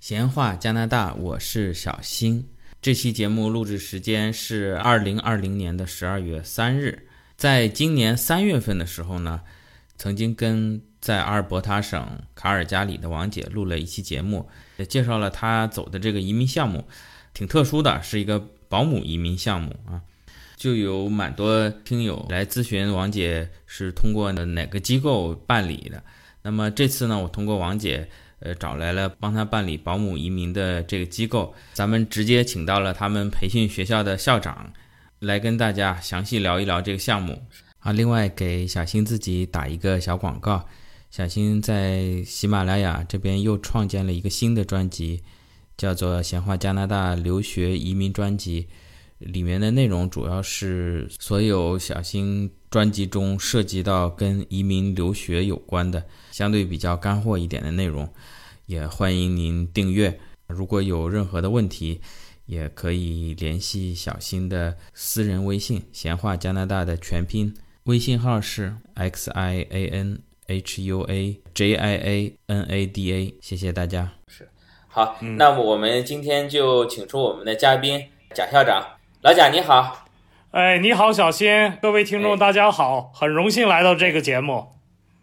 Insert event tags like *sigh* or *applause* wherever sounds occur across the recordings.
闲话加拿大，我是小新。这期节目录制时间是二零二零年的十二月三日。在今年三月份的时候呢，曾经跟在阿尔伯塔省卡尔加里的王姐录了一期节目，也介绍了她走的这个移民项目，挺特殊的，是一个保姆移民项目啊。就有蛮多听友来咨询王姐是通过哪个机构办理的。那么这次呢，我通过王姐。呃，找来了帮他办理保姆移民的这个机构，咱们直接请到了他们培训学校的校长，来跟大家详细聊一聊这个项目。啊，另外给小新自己打一个小广告，小新在喜马拉雅这边又创建了一个新的专辑，叫做《闲话加拿大留学移民专辑》，里面的内容主要是所有小新专辑中涉及到跟移民留学有关的，相对比较干货一点的内容。也欢迎您订阅。如果有任何的问题，也可以联系小新的私人微信“闲话加拿大”的全拼，微信号是 x i a n h u a j i a n a d a。谢谢大家。是，好，那么我们今天就请出我们的嘉宾贾校长。老贾你好。哎，你好，小新，各位听众大家好，很荣幸来到这个节目。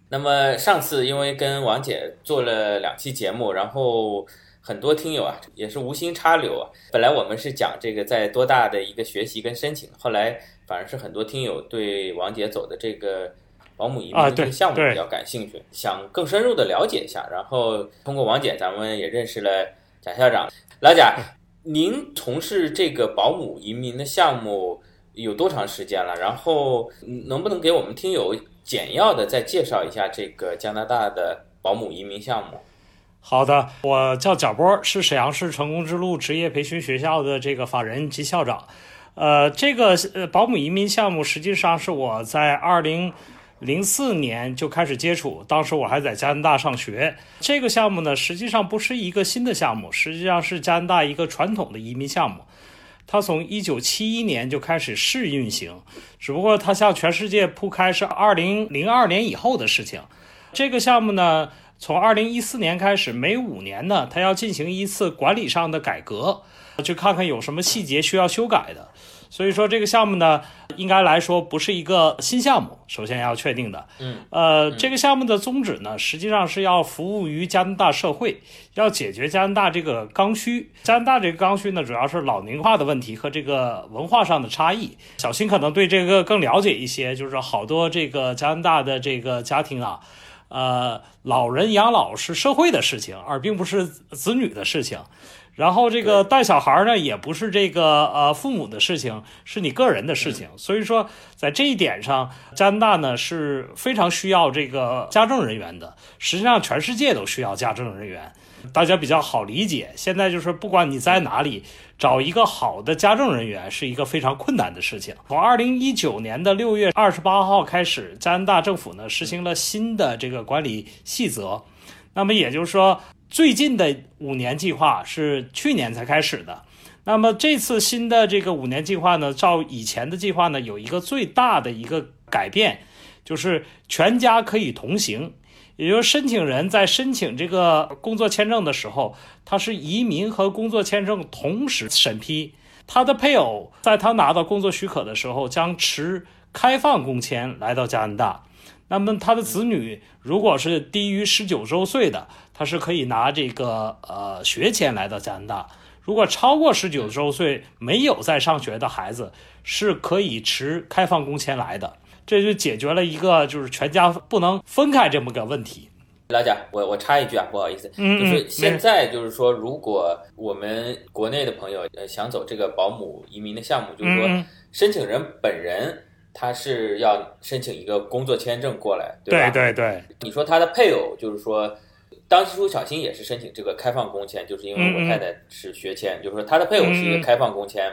那么上次因为跟王姐做了两期节目，然后很多听友啊也是无心插柳啊。本来我们是讲这个在多大的一个学习跟申请，后来反而是很多听友对王姐走的这个保姆移民这个项目比较感兴趣，想更深入的了解一下。然后通过王姐，咱们也认识了贾校长。老贾，您从事这个保姆移民的项目有多长时间了？然后能不能给我们听友？简要的再介绍一下这个加拿大的保姆移民项目。好的，我叫贾波，是沈阳市成功之路职业培训学校的这个法人及校长。呃，这个呃保姆移民项目实际上是我在二零零四年就开始接触，当时我还在加拿大上学。这个项目呢，实际上不是一个新的项目，实际上是加拿大一个传统的移民项目。它从一九七一年就开始试运行，只不过它向全世界铺开是二零零二年以后的事情。这个项目呢，从二零一四年开始，每五年呢，它要进行一次管理上的改革，去看看有什么细节需要修改的。所以说这个项目呢，应该来说不是一个新项目，首先要确定的。嗯，呃，这个项目的宗旨呢，实际上是要服务于加拿大社会，要解决加拿大这个刚需。加拿大这个刚需呢，主要是老龄化的问题和这个文化上的差异。小新可能对这个更了解一些，就是好多这个加拿大的这个家庭啊，呃，老人养老是社会的事情，而并不是子女的事情。然后这个带小孩呢，也不是这个呃父母的事情，是你个人的事情。所以说，在这一点上，加拿大呢是非常需要这个家政人员的。实际上，全世界都需要家政人员。大家比较好理解。现在就是不管你在哪里，找一个好的家政人员是一个非常困难的事情。从二零一九年的六月二十八号开始，加拿大政府呢实行了新的这个管理细则。那么也就是说。最近的五年计划是去年才开始的，那么这次新的这个五年计划呢，照以前的计划呢，有一个最大的一个改变，就是全家可以同行，也就是申请人在申请这个工作签证的时候，他是移民和工作签证同时审批，他的配偶在他拿到工作许可的时候将持开放工签来到加拿大。那么他的子女如果是低于十九周岁的，他是可以拿这个呃学签来到加拿大；如果超过十九周岁没有在上学的孩子，是可以持开放工签来的。这就解决了一个就是全家不能分开这么个问题。老贾，我我插一句啊，不好意思，就是现在就是说，如果我们国内的朋友呃想走这个保姆移民的项目，就是说申请人本人。他是要申请一个工作签证过来，对吧？对对对。你说他的配偶，就是说，当初小新也是申请这个开放工签，就是因为我太太是学签，就是说他的配偶是一个开放工签，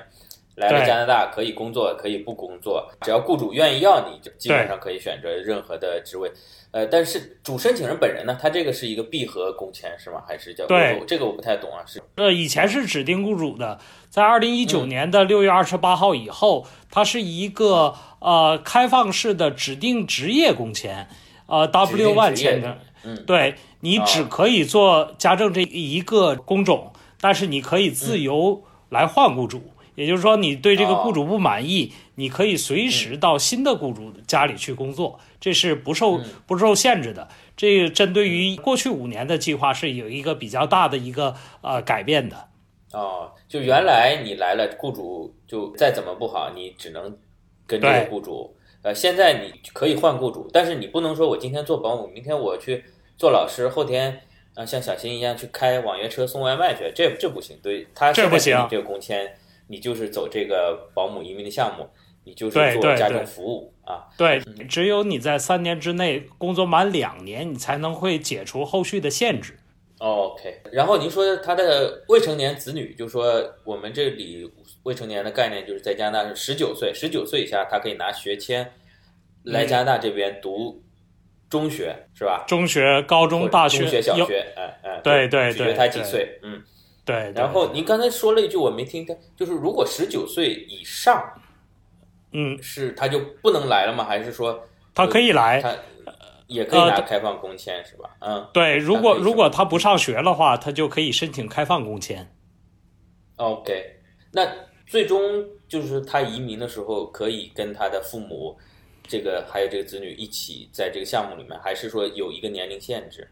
来了加拿大可以工作，可以不工作，只要雇主愿意要你，就基本上可以选择任何的职位。呃，但是主申请人本人呢，他这个是一个闭合工签是吗？还是叫？对，这个我不太懂啊。是呃，以前是指定雇主的，在二零一九年的六月二十八号以后，它是一个。呃，开放式的指定职业工签，呃，W one 签证，嗯，对你只可以做家政这一个工种，但是你可以自由来换雇主。也就是说，你对这个雇主不满意，你可以随时到新的雇主家里去工作，这是不受不受限制的。这个针对于过去五年的计划是有一个比较大的一个呃改变的。哦，就原来你来了，雇主就再怎么不好，你只能跟这个雇主。呃，现在你可以换雇主，但是你不能说我今天做保姆，明天我去做老师，后天啊像小新一样去开网约车送外卖去，这这不行。对他这不行，这个工签。你就是走这个保姆移民的项目，你就是做家政服务啊。对，只有你在三年之内工作满两年，你才能会解除后续的限制。OK，然后您说他的未成年子女，就说我们这里未成年的概念就是在加拿大是十九岁，十九岁以下他可以拿学签来加拿大这边读中学，是吧？中学、高中、大学、中学、小学，哎哎，对对对，取决他几岁，嗯。对，然后您刚才说了一句我没听见，就是如果十九岁以上，嗯，是他就不能来了吗？还是说他可以来，他也可以拿开放工签是吧？嗯，对，如果如果他不上学的话，他就可以申请开放工签。OK，那最终就是他移民的时候可以跟他的父母，这个还有这个子女一起在这个项目里面，还是说有一个年龄限制？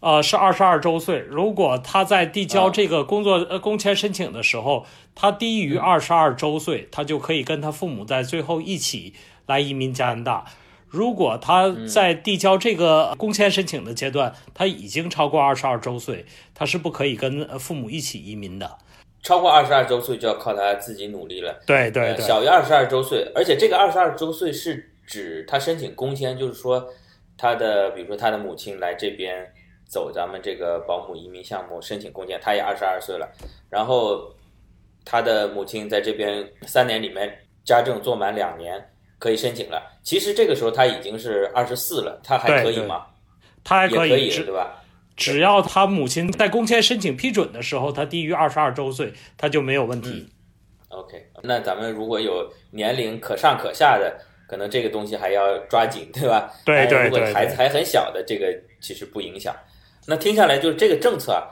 呃，是二十二周岁。如果他在递交这个工作呃工签申请的时候，他低于二十二周岁，他就可以跟他父母在最后一起来移民加拿大。如果他在递交这个工签申请的阶段，他已经超过二十二周岁，他是不可以跟父母一起移民的。超过二十二周岁就要靠他自己努力了。对对对。小于二十二周岁，而且这个二十二周岁是指他申请工签，就是说他的，比如说他的母亲来这边。走咱们这个保姆移民项目申请工签，他也二十二岁了，然后他的母亲在这边三年里面家政做满两年可以申请了。其实这个时候他已经是二十四了，他还可以吗？他还可以，对吧？只要他母亲在工签申请批准的时候，他低于二十二周岁，他就没有问题。OK，那咱们如果有年龄可上可下的，可能这个东西还要抓紧，对吧？对对对。如果孩子还很小的，这个其实不影响。那听下来就是这个政策啊，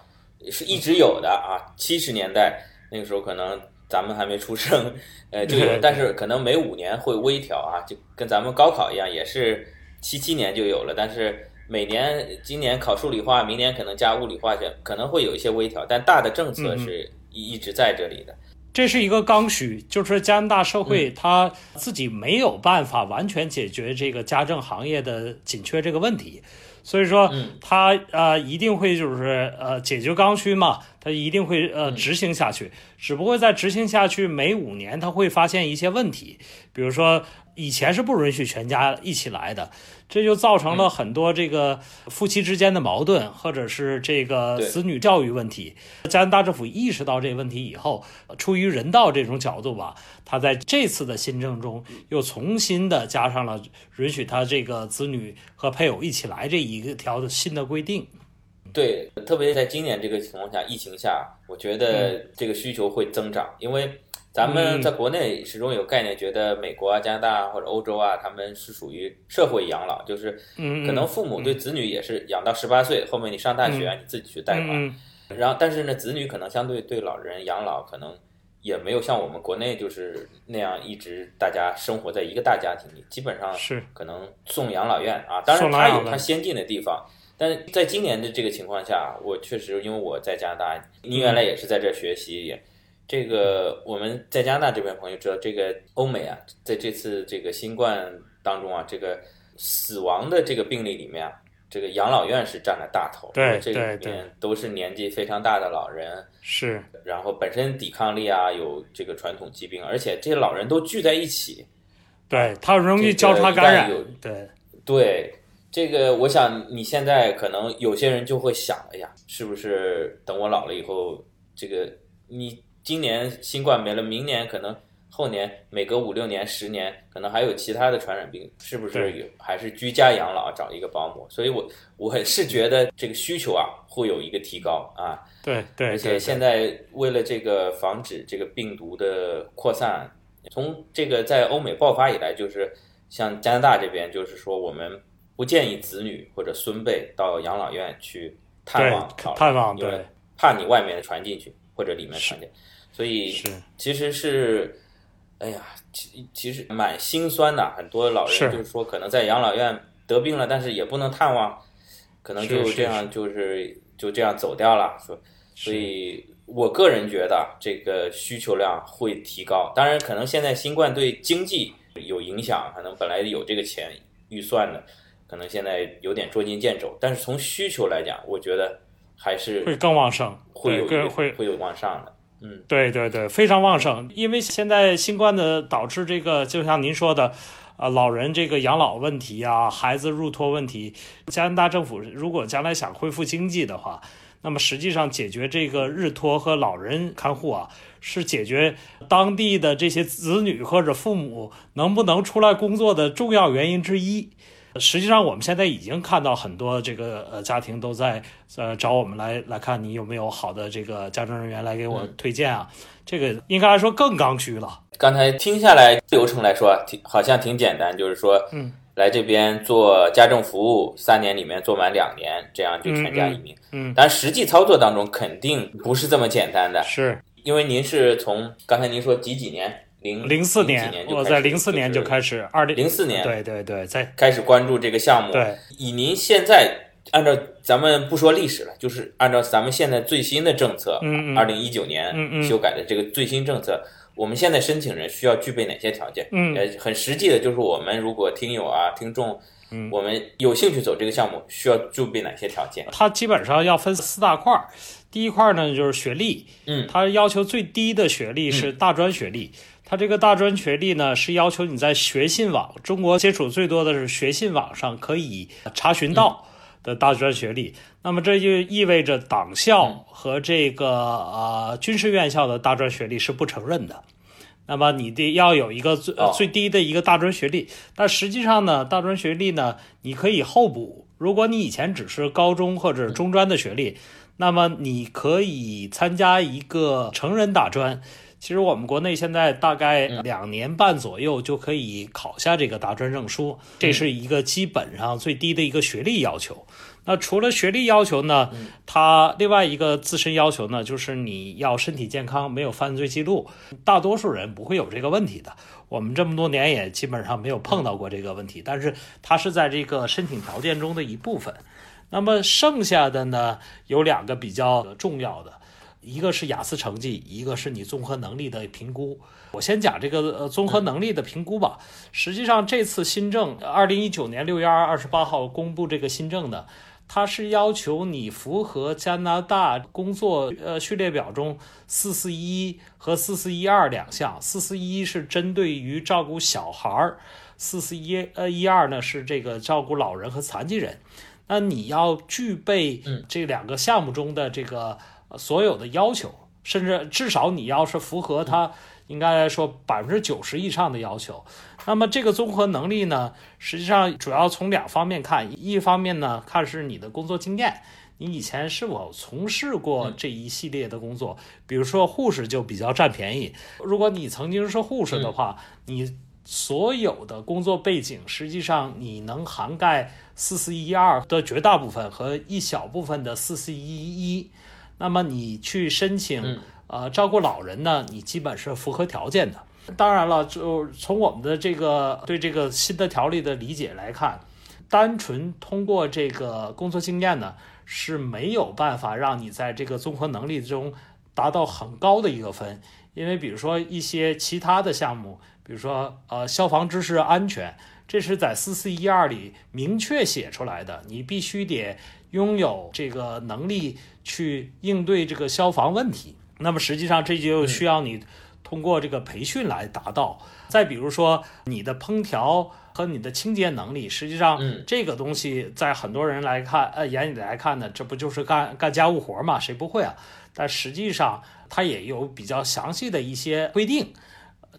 是一直有的啊。七十年代那个时候可能咱们还没出生，呃，就有，*laughs* 但是可能每五年会微调啊，就跟咱们高考一样，也是七七年就有了。但是每年今年考数理化，明年可能加物理化学，可能会有一些微调，但大的政策是一一直在这里的。这是一个刚需，就是加拿大社会它自己没有办法完全解决这个家政行业的紧缺这个问题。所以说，他呃一定会就是呃解决刚需嘛，他一定会呃执行下去。只不过在执行下去每五年，他会发现一些问题，比如说。以前是不允许全家一起来的，这就造成了很多这个夫妻之间的矛盾，或者是这个子女教育问题。加拿大政府意识到这个问题以后，出于人道这种角度吧，他在这次的新政中又重新的加上了允许他这个子女和配偶一起来这一个条的新的规定。对，特别在今年这个情况下，疫情下，我觉得这个需求会增长，因为。咱们在国内始终有概念，觉得美国啊、加拿大或者欧洲啊，他们是属于社会养老，就是可能父母对子女也是养到十八岁，后面你上大学你自己去贷款。然后，但是呢，子女可能相对对老人养老可能也没有像我们国内就是那样一直大家生活在一个大家庭里，基本上是可能送养老院啊。当然，它有它先进的地方，但是在今年的这个情况下，我确实因为我在加拿大，你原来也是在这学习也。这个我们在加拿大这边朋友知道，这个欧美啊，在这次这个新冠当中啊，这个死亡的这个病例里面啊，这个养老院是占了大头。对这里面都是年纪非常大的老人，是。然后本身抵抗力啊，有这个传统疾病，而且这些老人都聚在一起，对他容易交叉感染。对对，这个我想你现在可能有些人就会想了呀，是不是等我老了以后，这个你。今年新冠没了，明年可能后年每隔五六年、十年，可能还有其他的传染病，是不是有？还是居家养老找一个保姆？所以，我我是觉得这个需求啊会有一个提高啊。对对。而且现在为了这个防止这个病毒的扩散，从这个在欧美爆发以来，就是像加拿大这边，就是说我们不建议子女或者孙辈到养老院去探望探望对怕你外面传进去或者里面传进，所以是其实是，哎呀，其其实蛮心酸的。很多老人就是说，可能在养老院得病了，但是也不能探望，可能就这样，就是就这样走掉了。说，所以我个人觉得这个需求量会提高。当然，可能现在新冠对经济有影响，可能本来有这个钱预算的，可能现在有点捉襟见肘。但是从需求来讲，我觉得还是会更旺盛，会有更会会有往上的。嗯，对对对，非常旺盛。因为现在新冠的导致这个，就像您说的，啊，老人这个养老问题啊，孩子入托问题，加拿大政府如果将来想恢复经济的话，那么实际上解决这个日托和老人看护啊，是解决当地的这些子女或者父母能不能出来工作的重要原因之一。实际上，我们现在已经看到很多这个呃家庭都在呃找我们来来看你有没有好的这个家政人员来给我推荐啊。这个应该来说更刚需了。刚才听下来流程来说，挺好像挺简单，就是说，嗯，来这边做家政服务，三年里面做满两年，这样就全家移民。嗯嗯但实际操作当中肯定不是这么简单的，是因为您是从刚才您说几几年，零零四年，我在零四年就开始始，二零零四年对对对，在开始关注这个项目。对，以您现在按照咱们不说历史了，就是按照咱们现在最新的政策，二零一九年修改的这个最新政策，我们现在申请人需要具备哪些条件？嗯呃，很实际的，就是我们如果听友啊、听众，嗯我们有兴趣走这个项目，需要具备哪些条件？它基本上要分四大块儿。第一块儿呢就是学历，嗯它要求最低的学历是大专学历。它这个大专学历呢是要求你在学信网，中国接触最多的是学信网上可以查询到的大专学历。那么这就意味着党校和这个呃军事院校的大专学历是不承认的。那么你得要有一个最、最低的一个大专学历，但实际上呢，大专学历呢，你可以候补。如果你以前只是高中或者中专的学历，那么你可以参加一个成人大专。其实我们国内现在大概两年半左右就可以考下这个大专证书，这是一个基本上最低的一个学历要求。那除了学历要求呢，它另外一个自身要求呢，就是你要身体健康，没有犯罪记录。大多数人不会有这个问题的，我们这么多年也基本上没有碰到过这个问题。但是它是在这个申请条件中的一部分。那么剩下的呢，有两个比较重要的，一个是雅思成绩，一个是你综合能力的评估。我先讲这个呃综合能力的评估吧。实际上这次新政，二零一九年六月二二十八号公布这个新政的。它是要求你符合加拿大工作呃序列表中四四一和四四一二两项，四四一是针对于照顾小孩儿，四四一呃一二呢是这个照顾老人和残疾人。那你要具备这两个项目中的这个所有的要求，甚至至少你要是符合它应该来说百分之九十以上的要求。那么这个综合能力呢，实际上主要从两方面看，一方面呢看是你的工作经验，你以前是否从事过这一系列的工作，比如说护士就比较占便宜。如果你曾经是护士的话，你所有的工作背景，实际上你能涵盖四四一二的绝大部分和一小部分的四四一一。那么你去申请呃照顾老人呢，你基本是符合条件的。当然了，就从我们的这个对这个新的条例的理解来看，单纯通过这个工作经验呢是没有办法让你在这个综合能力中达到很高的一个分，因为比如说一些其他的项目，比如说呃消防知识安全，这是在四四一二里明确写出来的，你必须得拥有这个能力去应对这个消防问题。那么实际上这就需要你。通过这个培训来达到。再比如说，你的烹调和你的清洁能力，实际上这个东西在很多人来看，呃，眼里来看呢，这不就是干干家务活嘛？谁不会啊？但实际上它也有比较详细的一些规定，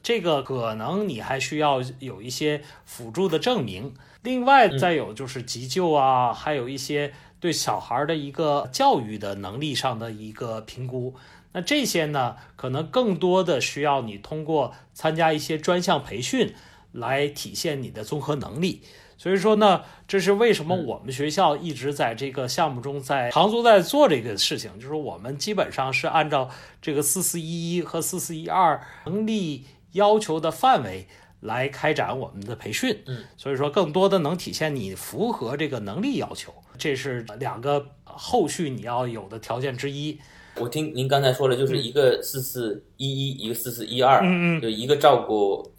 这个可能你还需要有一些辅助的证明。另外，再有就是急救啊，还有一些对小孩的一个教育的能力上的一个评估。那这些呢，可能更多的需要你通过参加一些专项培训来体现你的综合能力。所以说呢，这是为什么我们学校一直在这个项目中在长足在做这个事情，就是我们基本上是按照这个四四一一和四四一二能力要求的范围来开展我们的培训。嗯，所以说更多的能体现你符合这个能力要求，这是两个后续你要有的条件之一。我听您刚才说了，就是一个四四一一，一个四四一二，嗯嗯，就一个照顾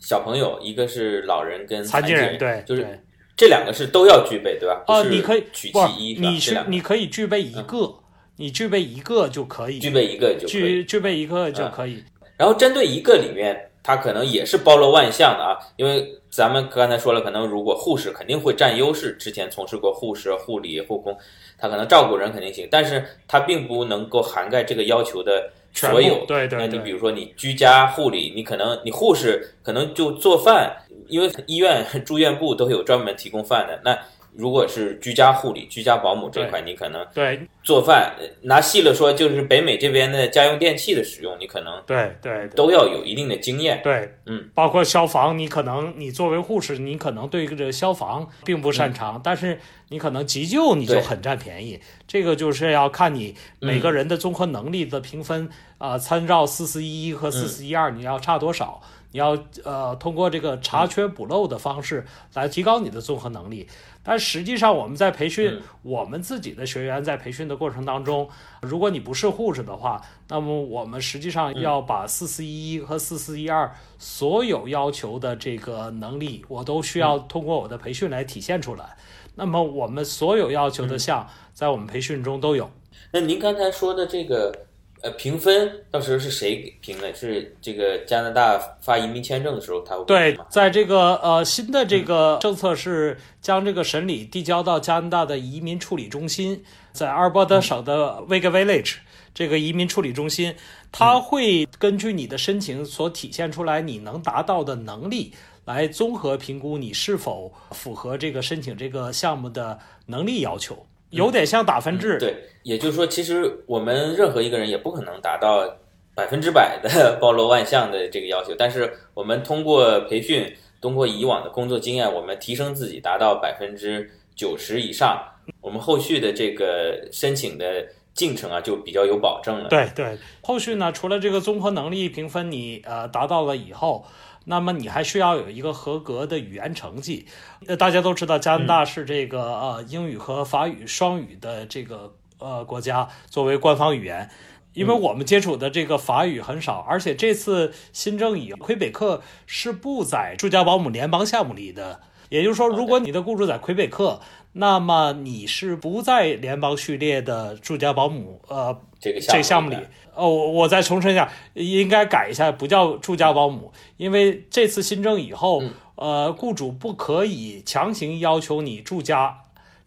小朋友，一个是老人跟残疾人，对，就是这两个是都要具备，对吧？哦，你可以取其一，你是你可以具备一个，你具备一个就可以，具备一个就可以。具具备一个就可以。然后针对一个里面，它可能也是包罗万象的啊，因为咱们刚才说了，可能如果护士肯定会占优势，之前从事过护士、护理、护工，他可能照顾人肯定行，但是他并不能够涵盖这个要求的所有。对对对那你比如说你居家护理，你可能你护士可能就做饭，因为医院住院部都有专门提供饭的。那如果是居家护理、居家保姆这块，你可能对。做饭，呃拿细了说，就是北美这边的家用电器的使用，你可能对对对。都要有一定的经验。对，嗯，包括消防，你可能你作为护士，你可能对这个消防并不擅长，但是你可能急救你就很占便宜。这个就是要看你每个人的综合能力的评分啊、参照四四一一和四四一二，你要差多少？你要呃通过这个查缺补漏的方式来提高你的综合能力。但实际上我们在培训、嗯我们自己的学员在培训的过程当中，如果你不是护士的话，那么我们实际上要把四四一一和四四一二所有要求的这个能力，我都需要通过我的培训来体现出来。那么我们所有要求的项，在我们培训中都有。那您刚才说的这个呃评分，到时候是谁评的？是这个加拿大发移民签证的时候他会对，在这个呃新的这个政策是将这个审理递交到加拿大的移民处理中心，在阿尔伯特省的 Vega Village 这个移民处理中心，它会根据你的申请所体现出来你能达到的能力，来综合评估你是否符合这个申请这个项目的能力要求，有点像打分制。对，也就是说，其实我们任何一个人也不可能达到百分之百的包罗万象的这个要求，但是我们通过培训，通过以往的工作经验，我们提升自己达到百分之九十以上，我们后续的这个申请的进程啊就比较有保证了。对对，后续呢，除了这个综合能力评分你呃达到了以后，那么你还需要有一个合格的语言成绩。呃，大家都知道加拿大是这个、呃英语和法语双语的这个呃国家作为官方语言。因为我们接触的这个法语很少，而且这次新政以魁北克是不在住家保姆联邦项目里的，也就是说，如果你的雇主在魁北克，那么你是不在联邦序列的住家保姆呃这个这个项目里。里，哦，我我再重申一下，应该改一下，不叫住家保姆，因为这次新政以后，呃，雇主不可以强行要求你住家，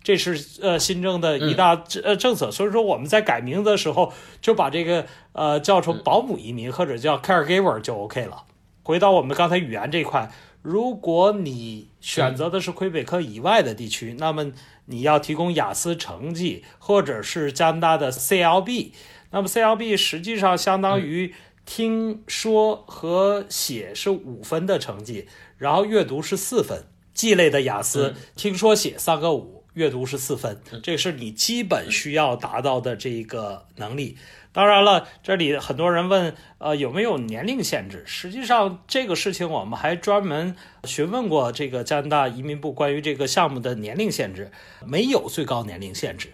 这是呃新政的一大政呃政策。所以说我们在改名字的时候，就把这个呃叫成保姆移民或者叫 caregiver 就 OK 了。回到我们刚才语言这一块，如果你选择的是魁北克以外的地区，那么你要提供雅思成绩或者是加拿大的 CLB。那么 CLB 实际上相当于听说和写是五分的成绩，然后阅读是四分。G 类的雅思，听说写三个五，阅读是四分，这是你基本需要达到的这个能力。当然了，这里很多人问，呃，有没有年龄限制？实际上，这个事情我们还专门询问过这个加拿大移民部关于这个项目的年龄限制，没有最高年龄限制。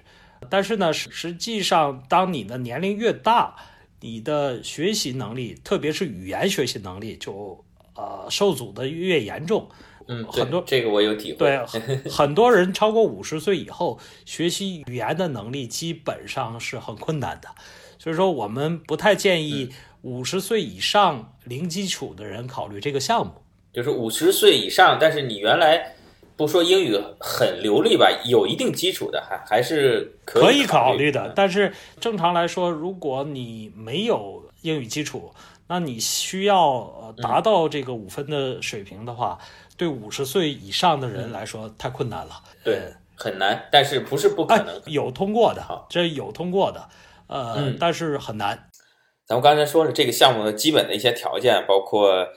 但是呢，实实际上，当你的年龄越大，你的学习能力，特别是语言学习能力，就呃受阻的越严重。嗯，很多这个我有体会。对，很 *laughs* 很多人超过五十岁以后，学习语言的能力基本上是很困难的。所以说，我们不太建议五十岁以上零基础的人考虑这个项目。就是五十岁以上，但是你原来不说英语很流利吧，有一定基础的，还还是可可以考考虑的。嗯但是正常来说，如果你没有英语基础，那你需要呃达到这个五分的水平的话，对五十岁以上的人来说太困难了。对，很难，但是不是不可哎能。，有通过的，这有通过的，呃，嗯但是很难。咱们刚才说了，这个项目的基本的一些条件，包括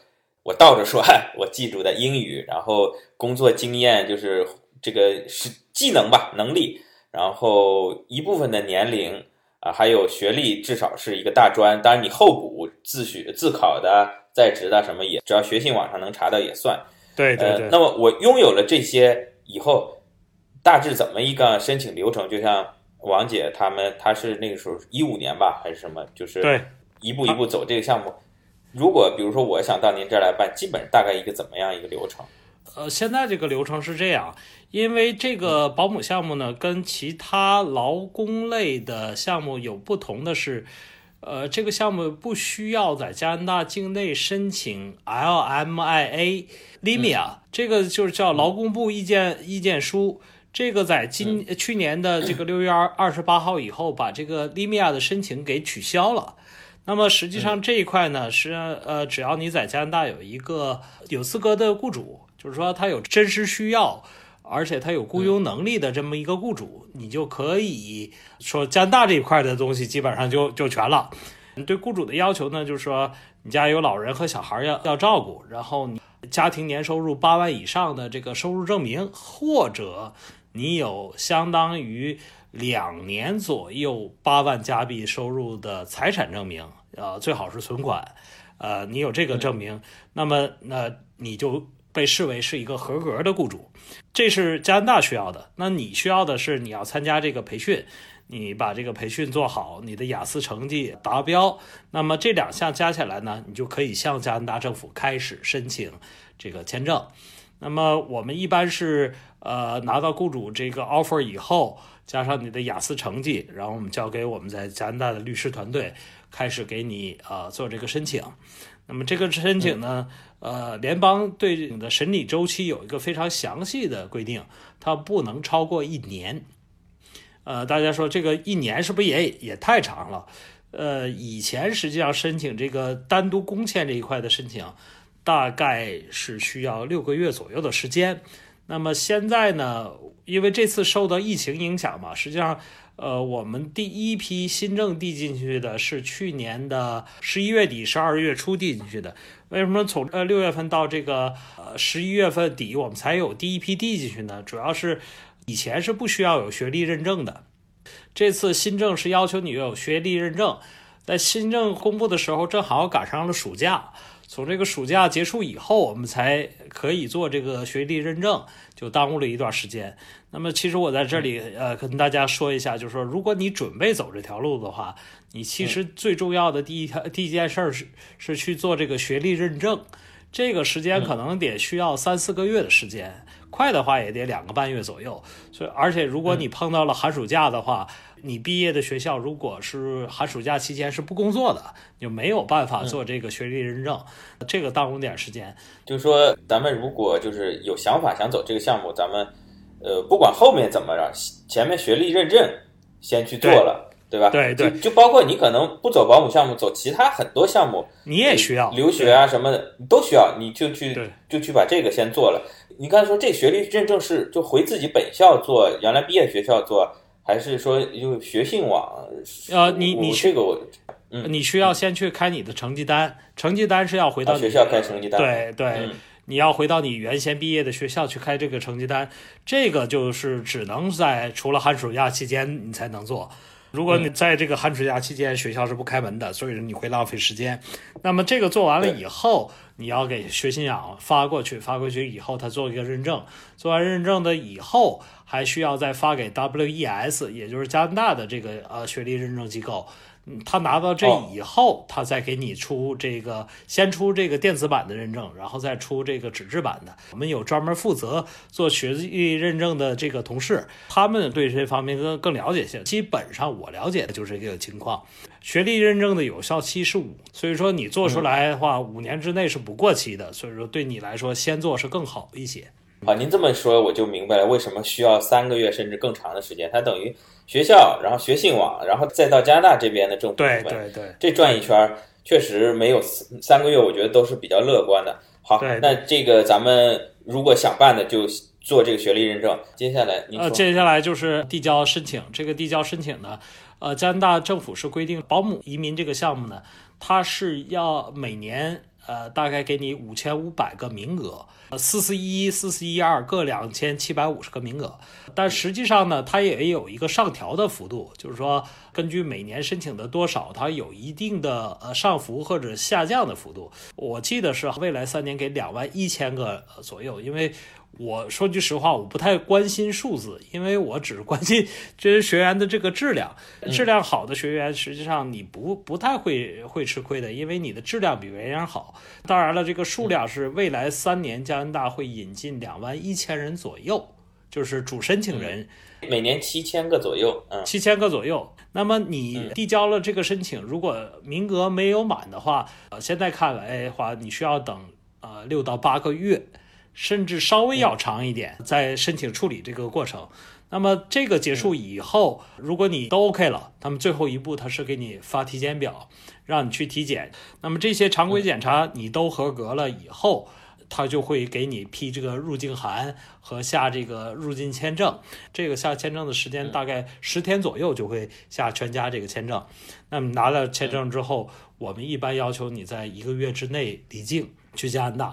我倒着说，我记住的英语，然后工作经验就是这个是技能吧，能力，然后一部分的年龄啊，还有学历，至少是一个大专。当然，你后补自学自考的、在职的什么也，只要学信网上能查到也算。对对对。那么我拥有了这些以后，大致怎么一个申请流程？就像王姐他们，他是那个时候一五年吧，还是什么？就是对，一步一步走这个项目。如果比如说我想到您这儿来办，基本大概一个怎么样一个流程？呃，现在这个流程是这样，因为这个保姆项目呢，跟其他劳工类的项目有不同的是，呃，这个项目不需要在加拿大境内申请 LMIA，LIMIA，这个就是叫劳工部意见意见书。这个在今去年的这个六月二二十八号以后，把这个利米亚的申请给取消了。那么实际上这一块呢，是呃，只要你在加拿大有一个有资格的雇主，就是说他有真实需要，而且他有雇佣能力的这么一个雇主，你就可以说加拿大这一块的东西基本上就就全了。对雇主的要求呢，就是说你家有老人和小孩要要照顾，然后你家庭年收入八万以上的这个收入证明，或者你有相当于。两年左右八万加币收入的财产证明，呃，最好是存款，呃，你有这个证明，那么那你就被视为是一个合格的雇主，这是加拿大需要的。那你需要的是你要参加这个培训，你把这个培训做好，你的雅思成绩达标，那么这两项加起来呢，你就可以向加拿大政府开始申请这个签证。那么我们一般是呃拿到雇主这个 offer 以后。加上你的雅思成绩，然后我们交给我们在加拿大的律师团队，开始给你呃做这个申请。那么这个申请呢，呃，联邦对你的审理周期有一个非常详细的规定，它不能超过一年。呃，大家说这个一年是不是也也太长了？呃，以前实际上申请这个单独工签这一块的申请，大概是需要六个月左右的时间。那么现在呢？因为这次受到疫情影响嘛，实际上，呃，我们第一批新政递进去的是去年的十一月底、十二月初递进去的。为什么从呃六月份到这个呃十一月份底我们才有第一批递进去呢？主要是以前是不需要有学历认证的，这次新政是要求你有学历认证。在新政公布的时候，正好赶上了暑假。从这个暑假结束以后，我们才可以做这个学历认证，就耽误了一段时间。那么，其实我在这里呃跟大家说一下，就是说，如果你准备走这条路的话，你其实最重要的第一条第一件事是是去做这个学历认证，这个时间可能得需要三四个月的时间，快的话也得两个半月左右。所以，而且如果你碰到了寒暑假的话，你毕业的学校如果是寒暑假期间是不工作的，就没有办法做这个学历认证，这个耽误点时间。就是说，咱们如果就是有想法想走这个项目，咱们呃不管后面怎么着，前面学历认证先去做了，对吧？对对。就包括你可能不走保姆项目，走其他很多项目，你也需要留学啊什么的，都需要，你就去就去把这个先做了。你刚才说这学历认证是就回自己本校做，原来毕业学校做。还是说，就学信网，呃，你你这个我，嗯，你需要先去开你的成绩单，成绩单是要回到学校开成绩单，对对，你要回到你原先毕业的学校去开这个成绩单，这个就是只能在除了寒暑假期间你才能做。如果你在这个寒暑假期间学校是不开门的，所以说你会浪费时间。那么这个做完了以后，你要给学信网发过去，发过去以后他做一个认证，做完认证的以后。还需要再发给 WES，也就是加拿大的这个呃学历认证机构，嗯，他拿到这以后，他再给你出这个，先出这个电子版的认证，然后再出这个纸质版的。我们有专门负责做学历认证的这个同事，他们对这方面更更了解些。基本上我了解的就是这个情况。学历认证的有效期是五，所以说你做出来的话，五年之内是不过期的。所以说对你来说，先做是更好一些。啊，您这么说我就明白了，为什么需要三个月甚至更长的时间？它等于学校，然后学信网，然后再到加拿大这边的政府部门，对对对，这转一圈确实没有三个月，我觉得都是比较乐观的。好，那这个咱们如果想办的就做这个学历认证。接下来，呃，接下来就是递交申请。这个递交申请呢，呃，加拿大政府是规定保姆移民这个项目呢，它是要每年。呃，大概给你五千五百个名额，呃，四四一、四四一二各两千七百五十个名额。但实际上呢，它也有一个上调的幅度，就是说根据每年申请的多少，它有一定的呃上浮或者下降的幅度。我记得是未来三年给两万一千个左右，因为。我说句实话，我不太关心数字，因为我只是关心 *laughs* 这些学员的这个质量。质量好的学员，实际上你不不太会会吃亏的，因为你的质量比别人好。当然了，这个数量是未来三年加拿大会引进两万一千人左右，就是主申请人，每年七千个左右，嗯，七千个左右。那么你递交了这个申请，如果名额没有满的话，呃，现在看来的话，你需要等呃六到八个月。甚至稍微要长一点，在申请处理这个过程。那么这个结束以后，如果你都 OK 了，那么最后一步他是给你发体检表，让你去体检。那么这些常规检查你都合格了以后，他就会给你批这个入境函和下这个入境签证。这个下签证的时间大概十天左右就会下全家这个签证。那么拿了签证之后，我们一般要求你在一个月之内离境去加拿大。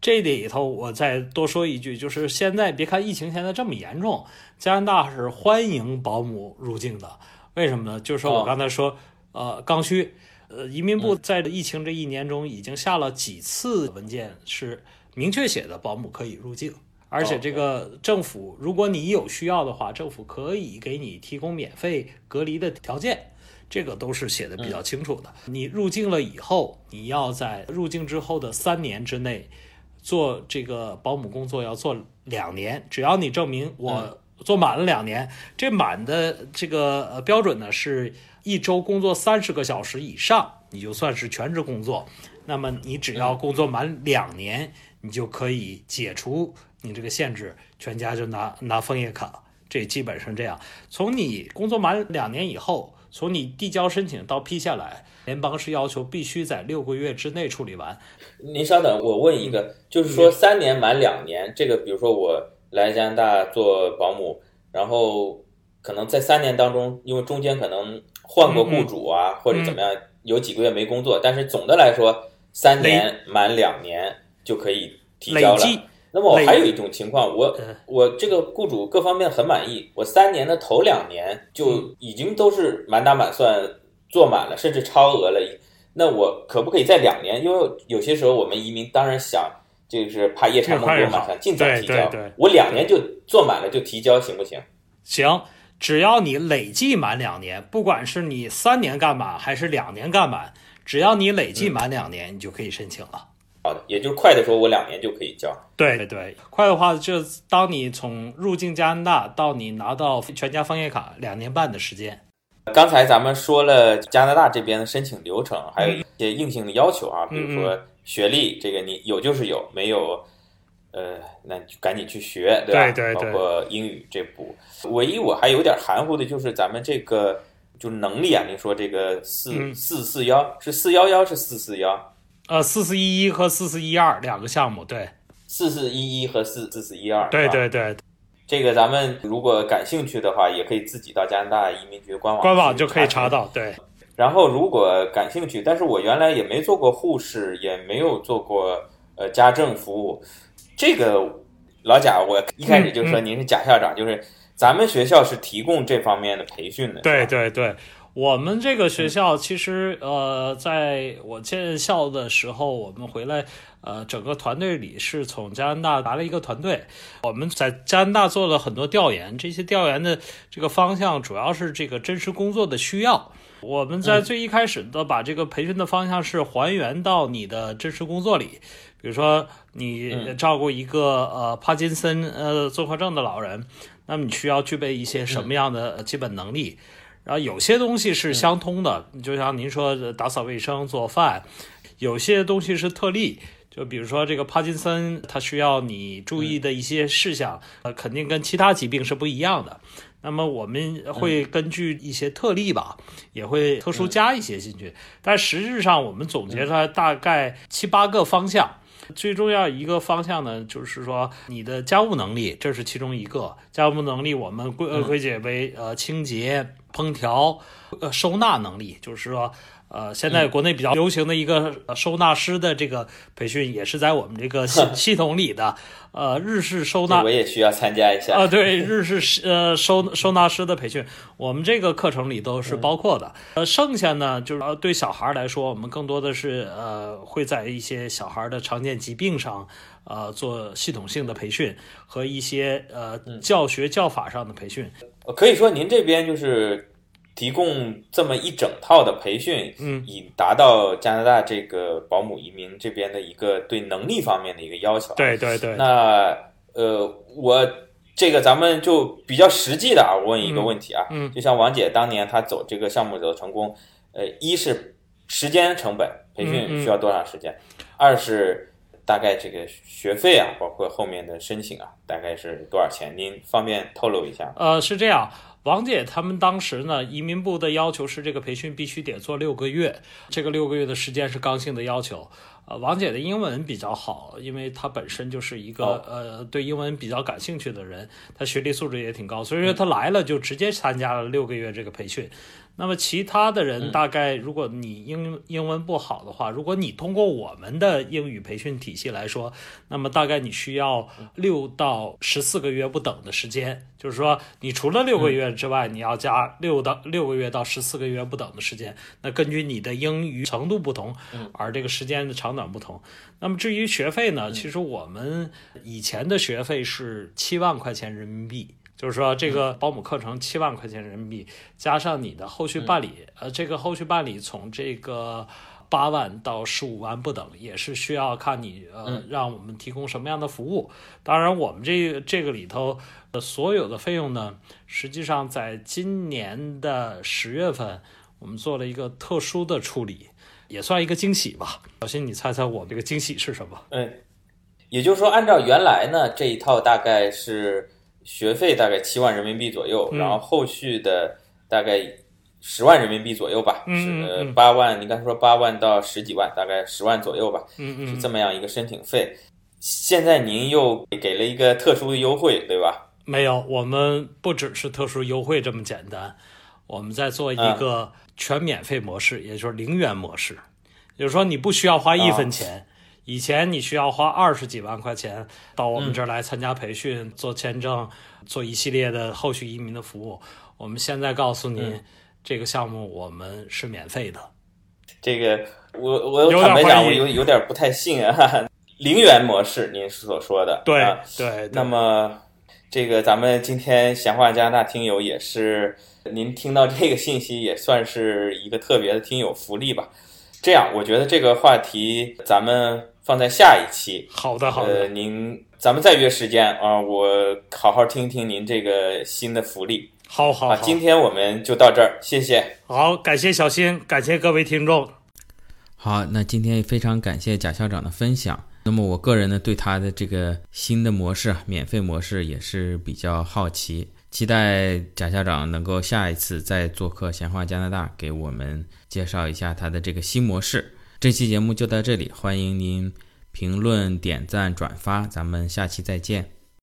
这里头我再多说一句，就是现在别看疫情现在这么严重，加拿大是欢迎保姆入境的。为什么呢？就是说我刚才说，呃，刚需，呃，移民部在疫情这一年中已经下了几次文件，是明确写的保姆可以入境，而且这个政府，如果你有需要的话，政府可以给你提供免费隔离的条件，这个都是写的比较清楚的。你入境了以后，你要在入境之后的三年之内。做这个保姆工作要做两年，只要你证明我做满了两年，这满的这个呃标准呢是一周工作三十个小时以上，你就算是全职工作。那么你只要工作满两年，你就可以解除你这个限制，全家就拿拿枫叶卡。这基本上这样。从你工作满两年以后，从你递交申请到批下来。联邦是要求必须在六个月之内处理完。您稍等，我问一个，就是说三年满两年，这个比如说我来加拿大做保姆，然后可能在三年当中，因为中间可能换过雇主啊，或者怎么样，有几个月没工作，但是总的来说，三年满两年就可以提交了。那么我还有一种情况，我我这个雇主各方面很满意，我三年的头两年就已经都是满打满算。做满了，甚至超额了，那我可不可以在两年？因为有些时候我们移民当然想，就是怕夜长梦多嘛，想尽早提交。我两年就做满了就提交，行不行？行，只要你累计满两年，不管是你三年干满还是两年干满，只要你累计满两年，你就可以申请了。好的，也就是快的时候，我两年就可以交。对对对，快的话就当你从入境加拿大到你拿到全家枫叶卡，两年半的时间。刚才咱们说了加拿大这边的申请流程，还有一些硬性的要求啊，比如说学历，这个你有就是有，没有，呃，那就赶紧去学，对吧？对对对。包括英语这步，唯一我还有点含糊的就是咱们这个就是能力啊，你说这个四四四幺是四幺幺是四四幺？呃，四四一一和四四一二两个项目，对。四四一一和四四四一二。对对对。这个咱们如果感兴趣的话，也可以自己到加拿大移民局官网官网就可以查到。对，然后如果感兴趣，但是我原来也没做过护士，也没有做过呃家政服务。这个老贾，我一开始就说您是贾校长，就是咱们学校是提供这方面的培训的。对对对。我们这个学校其实，呃，在我建校的时候，我们回来，呃，整个团队里是从加拿大来了一个团队。我们在加拿大做了很多调研，这些调研的这个方向主要是这个真实工作的需要。我们在最一开始的把这个培训的方向是还原到你的真实工作里，比如说你照顾一个呃帕金森呃综合症的老人，那么你需要具备一些什么样的基本能力？然后有些东西是相通的，就像您说打扫卫生、做饭，有些东西是特例，就比如说这个帕金森，它需要你注意的一些事项，呃，肯定跟其他疾病是不一样的。那么我们会根据一些特例吧，也会特殊加一些进去。但实质上，我们总结出来大概七八个方向。最重要一个方向呢，就是说你的家务能力，这是其中一个。家务能力我们归归结为呃清洁。烹调，呃，收纳能力，就是说，呃，现在国内比较流行的一个收纳师的这个培训，也是在我们这个系 *laughs* 系统里的。呃，日式收纳我也需要参加一下啊，对，日式呃收收纳师的培训，我们这个课程里都是包括的。呃，剩下呢，就是对小孩来说，我们更多的是呃会在一些小孩的常见疾病上，呃做系统性的培训和一些呃教学教法上的培训。可以说，您这边就是。提供这么一整套的培训，嗯，以达到加拿大这个保姆移民这边的一个对能力方面的一个要求。对对对。那呃，我这个咱们就比较实际的啊，我问一个问题啊，嗯，就像王姐当年她走这个项目走成功，呃，一是时间成本，培训需要多长时间？嗯、二是大概这个学费啊，包括后面的申请啊，大概是多少钱？您方便透露一下？呃，是这样。王姐他们当时呢，移民部的要求是这个培训必须得做六个月，这个六个月的时间是刚性的要求。呃，王姐的英文比较好，因为她本身就是一个、哦、呃对英文比较感兴趣的人，她学历素质也挺高，所以说她来了就直接参加了六个月这个培训。那么其他的人大概，如果你英英文不好的话，如果你通过我们的英语培训体系来说，那么大概你需要六到十四个月不等的时间。就是说，你除了六个月之外，你要加六到六个月到十四个月不等的时间。那根据你的英语程度不同，而这个时间的长短不同。那么至于学费呢，其实我们以前的学费是七万块钱人民币。就是说，这个保姆课程七万块钱人民币，加上你的后续办理，呃，这个后续办理从这个八万到十五万不等，也是需要看你呃，让我们提供什么样的服务。当然，我们这这个里头的所有的费用呢，实际上在今年的十月份，我们做了一个特殊的处理，也算一个惊喜吧。小新，你猜猜我这个惊喜是什么？嗯，也就是说，按照原来呢，这一套大概是。学费大概七万人民币左右，嗯、然后后续的大概十万人民币左右吧，嗯、是八万，你刚才说八万到十几万，大概十万左右吧，是这么样一个申请费。现在您又给了一个特殊的优惠，对吧？没有，我们不只是特殊优惠这么简单，我们在做一个全免费模式，也就是零元模式，也就是说你不需要花一分钱。哦以前你需要花二十几万块钱到我们这儿来参加培训、嗯、做签证、做一系列的后续移民的服务。我们现在告诉您，嗯、这个项目我们是免费的。这个我我坦白讲，我有有点不太信啊。零元模式，您所说的对、啊、对。那么这个咱们今天闲话加拿大听友也是，您听到这个信息也算是一个特别的听友福利吧。这样，我觉得这个话题咱们。放在下一期，好的好的。呃，您咱们再约时间啊，我好好听听您这个新的福利。好好好，今天我们就到这儿，谢谢。好，感谢小新，感谢各位听众。好，那今天非常感谢贾校长的分享。那么我个人呢，对他的这个新的模式，免费模式也是比较好奇，期待贾校长能够下一次再做客闲话加拿大，给我们介绍一下他的这个新模式。这期节目就到这里，欢迎您评论、点赞、转发，咱们下期再见。